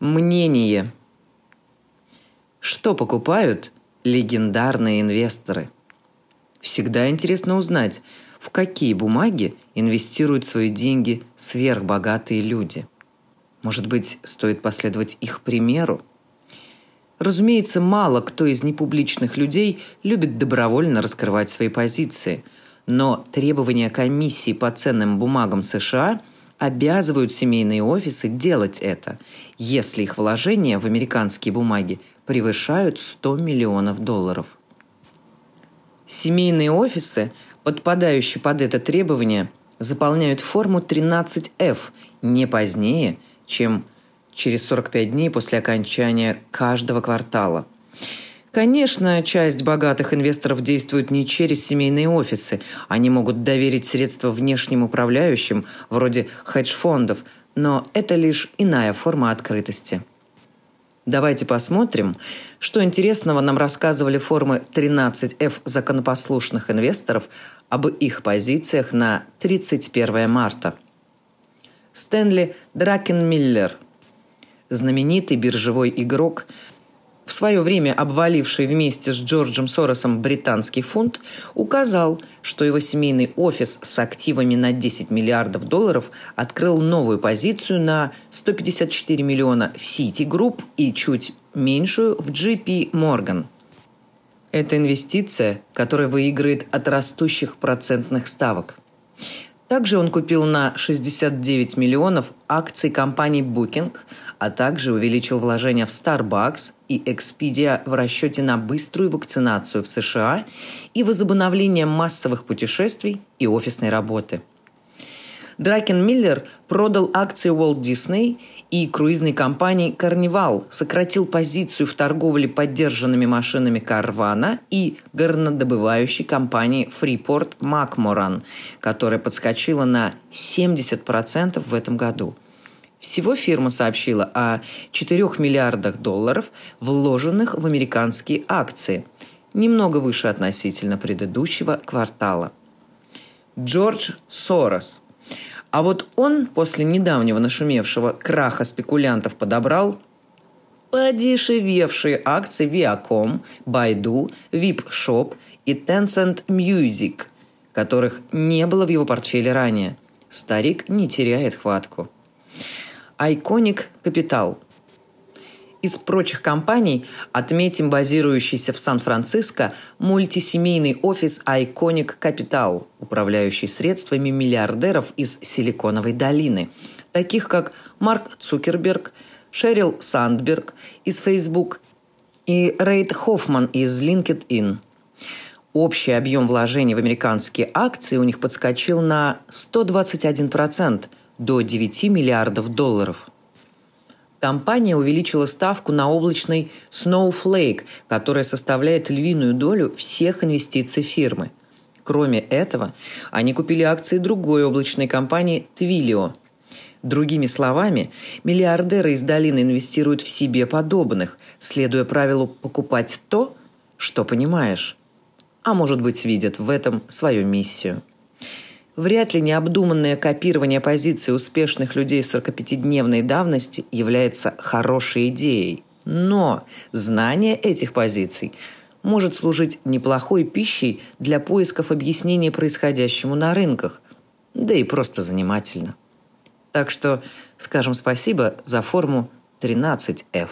Мнение. Что покупают легендарные инвесторы? Всегда интересно узнать, в какие бумаги инвестируют свои деньги сверхбогатые люди. Может быть, стоит последовать их примеру? Разумеется, мало кто из непубличных людей любит добровольно раскрывать свои позиции, но требования комиссии по ценным бумагам США – обязывают семейные офисы делать это, если их вложения в американские бумаги превышают 100 миллионов долларов. Семейные офисы, подпадающие под это требование, заполняют форму 13F не позднее, чем через 45 дней после окончания каждого квартала – Конечно, часть богатых инвесторов действует не через семейные офисы. Они могут доверить средства внешним управляющим, вроде хедж-фондов, но это лишь иная форма открытости. Давайте посмотрим, что интересного нам рассказывали формы 13F законопослушных инвесторов об их позициях на 31 марта. Стэнли Дракенмиллер, знаменитый биржевой игрок – в свое время обваливший вместе с Джорджем Соросом британский фунт, указал, что его семейный офис с активами на 10 миллиардов долларов открыл новую позицию на 154 миллиона в Citigroup и чуть меньшую в JP Morgan. Это инвестиция, которая выиграет от растущих процентных ставок. Также он купил на 69 миллионов акций компании Booking – а также увеличил вложения в Starbucks и Expedia в расчете на быструю вакцинацию в США и возобновление массовых путешествий и офисной работы. Дракен Миллер продал акции Walt Disney и круизной компании Carnival, сократил позицию в торговле поддержанными машинами Carvana и горнодобывающей компании Freeport McMoran, которая подскочила на 70% в этом году – всего фирма сообщила о 4 миллиардах долларов, вложенных в американские акции, немного выше относительно предыдущего квартала. Джордж Сорос. А вот он после недавнего нашумевшего краха спекулянтов подобрал подешевевшие акции Viacom, Baidu, VIP Shop и Tencent Music, которых не было в его портфеле ранее. Старик не теряет хватку. Iconic Capital. Из прочих компаний отметим базирующийся в Сан-Франциско мультисемейный офис Iconic Capital, управляющий средствами миллиардеров из Силиконовой долины, таких как Марк Цукерберг, Шерил Сандберг из Facebook и Рейд Хоффман из LinkedIn. Общий объем вложений в американские акции у них подскочил на 121%, до 9 миллиардов долларов. Компания увеличила ставку на облачный Snowflake, которая составляет львиную долю всех инвестиций фирмы. Кроме этого, они купили акции другой облачной компании Twilio. Другими словами, миллиардеры из долины инвестируют в себе подобных, следуя правилу «покупать то, что понимаешь». А может быть, видят в этом свою миссию – Вряд ли необдуманное копирование позиций успешных людей 45-дневной давности является хорошей идеей. Но знание этих позиций может служить неплохой пищей для поисков объяснения происходящему на рынках, да и просто занимательно. Так что скажем спасибо за форму 13F.